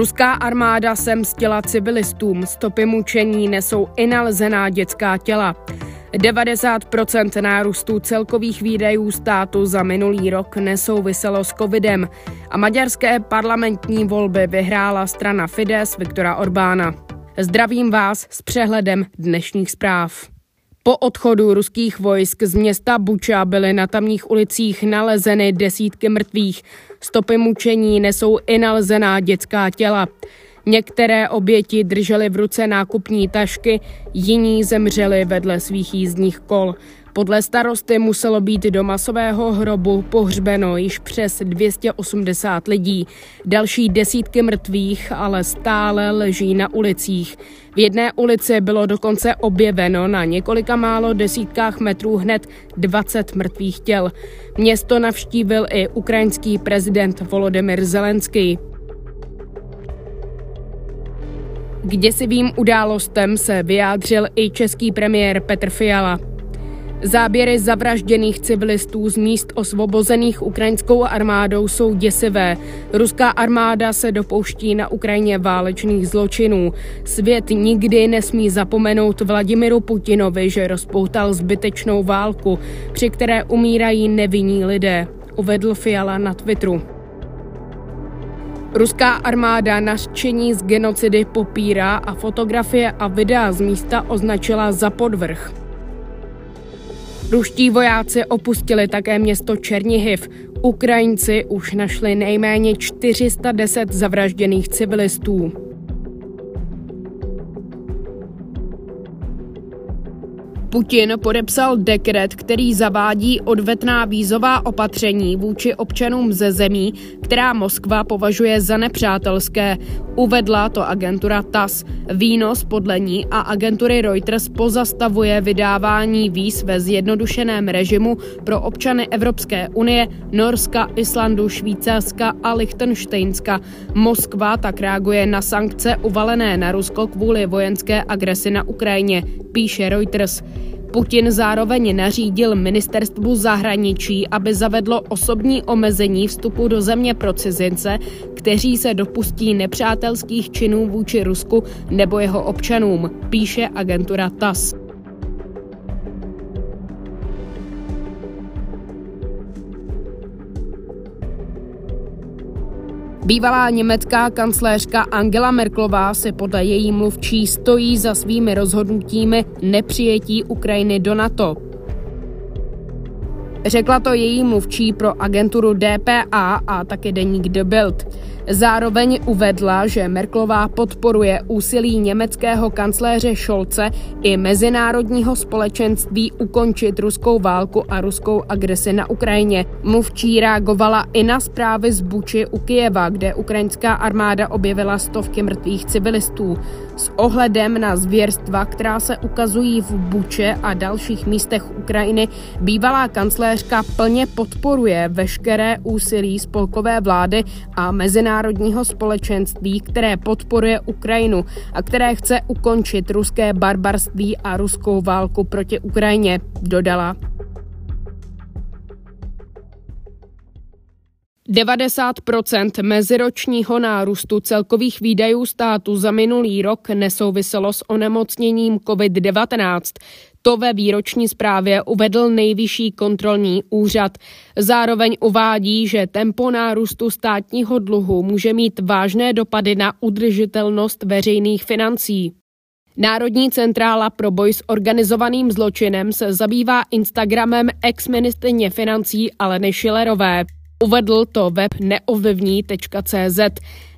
Ruská armáda se mstila civilistům, stopy mučení nesou i nalezená dětská těla. 90% nárůstu celkových výdajů státu za minulý rok nesouviselo s covidem a maďarské parlamentní volby vyhrála strana Fides Viktora Orbána. Zdravím vás s přehledem dnešních zpráv. Po odchodu ruských vojsk z města Buča byly na tamních ulicích nalezeny desítky mrtvých. Stopy mučení nesou i nalezená dětská těla. Některé oběti držely v ruce nákupní tašky, jiní zemřeli vedle svých jízdních kol. Podle starosty muselo být do masového hrobu pohřbeno již přes 280 lidí. Další desítky mrtvých ale stále leží na ulicích. V jedné ulici bylo dokonce objeveno na několika málo desítkách metrů hned 20 mrtvých těl. Město navštívil i ukrajinský prezident Volodymyr Zelenský. K děsivým událostem se vyjádřil i český premiér Petr Fiala. Záběry zavražděných civilistů z míst osvobozených ukrajinskou armádou jsou děsivé. Ruská armáda se dopouští na Ukrajině válečných zločinů. Svět nikdy nesmí zapomenout Vladimiru Putinovi, že rozpoutal zbytečnou válku, při které umírají nevinní lidé, uvedl Fiala na Twitteru. Ruská armáda naštění z genocidy popírá a fotografie a videa z místa označila za podvrh. Ruští vojáci opustili také město Černihiv. Ukrajinci už našli nejméně 410 zavražděných civilistů. Putin podepsal dekret, který zavádí odvetná vízová opatření vůči občanům ze zemí, která Moskva považuje za nepřátelské. Uvedla to agentura TAS. Výnos podle ní a agentury Reuters pozastavuje vydávání víz ve zjednodušeném režimu pro občany Evropské unie, Norska, Islandu, Švýcarska a Lichtensteinska. Moskva tak reaguje na sankce uvalené na Rusko kvůli vojenské agresi na Ukrajině, píše Reuters. Putin zároveň nařídil ministerstvu zahraničí, aby zavedlo osobní omezení vstupu do země pro cizince, kteří se dopustí nepřátelských činů vůči Rusku nebo jeho občanům, píše agentura TAS. Bývalá německá kancléřka Angela Merklová se podle její mluvčí stojí za svými rozhodnutími nepřijetí Ukrajiny do NATO. Řekla to její mluvčí pro agenturu DPA a také deník The Bild. Zároveň uvedla, že Merklová podporuje úsilí německého kancléře Scholze i mezinárodního společenství ukončit ruskou válku a ruskou agresi na Ukrajině. Mluvčí reagovala i na zprávy z Buči u Kijeva, kde ukrajinská armáda objevila stovky mrtvých civilistů. S ohledem na zvěrstva, která se ukazují v Buče a dalších místech Ukrajiny, bývalá kancléřka plně podporuje veškeré úsilí spolkové vlády a mezinárodní mezinárodního společenství, které podporuje Ukrajinu a které chce ukončit ruské barbarství a ruskou válku proti Ukrajině, dodala. 90% meziročního nárůstu celkových výdajů státu za minulý rok nesouviselo s onemocněním COVID-19. To ve výroční zprávě uvedl nejvyšší kontrolní úřad. Zároveň uvádí, že tempo nárůstu státního dluhu může mít vážné dopady na udržitelnost veřejných financí. Národní centrála pro boj s organizovaným zločinem se zabývá Instagramem ex-ministrině financí Aleny Šilerové. Uvedl to web neovlivní.cz.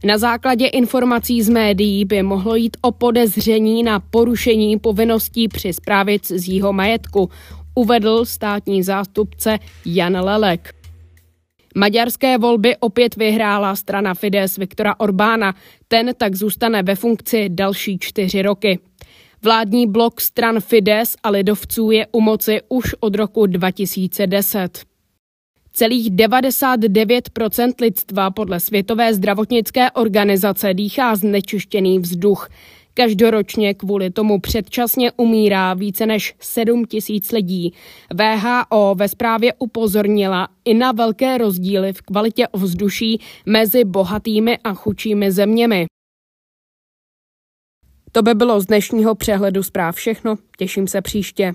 Na základě informací z médií by mohlo jít o podezření na porušení povinností při zprávě cizího majetku, uvedl státní zástupce Jan Lelek. Maďarské volby opět vyhrála strana Fides Viktora Orbána, ten tak zůstane ve funkci další čtyři roky. Vládní blok stran Fides a lidovců je u moci už od roku 2010. Celých 99% lidstva podle Světové zdravotnické organizace dýchá znečištěný vzduch. Každoročně kvůli tomu předčasně umírá více než 7 tisíc lidí. VHO ve zprávě upozornila i na velké rozdíly v kvalitě ovzduší mezi bohatými a chudšími zeměmi. To by bylo z dnešního přehledu zpráv všechno. Těším se příště.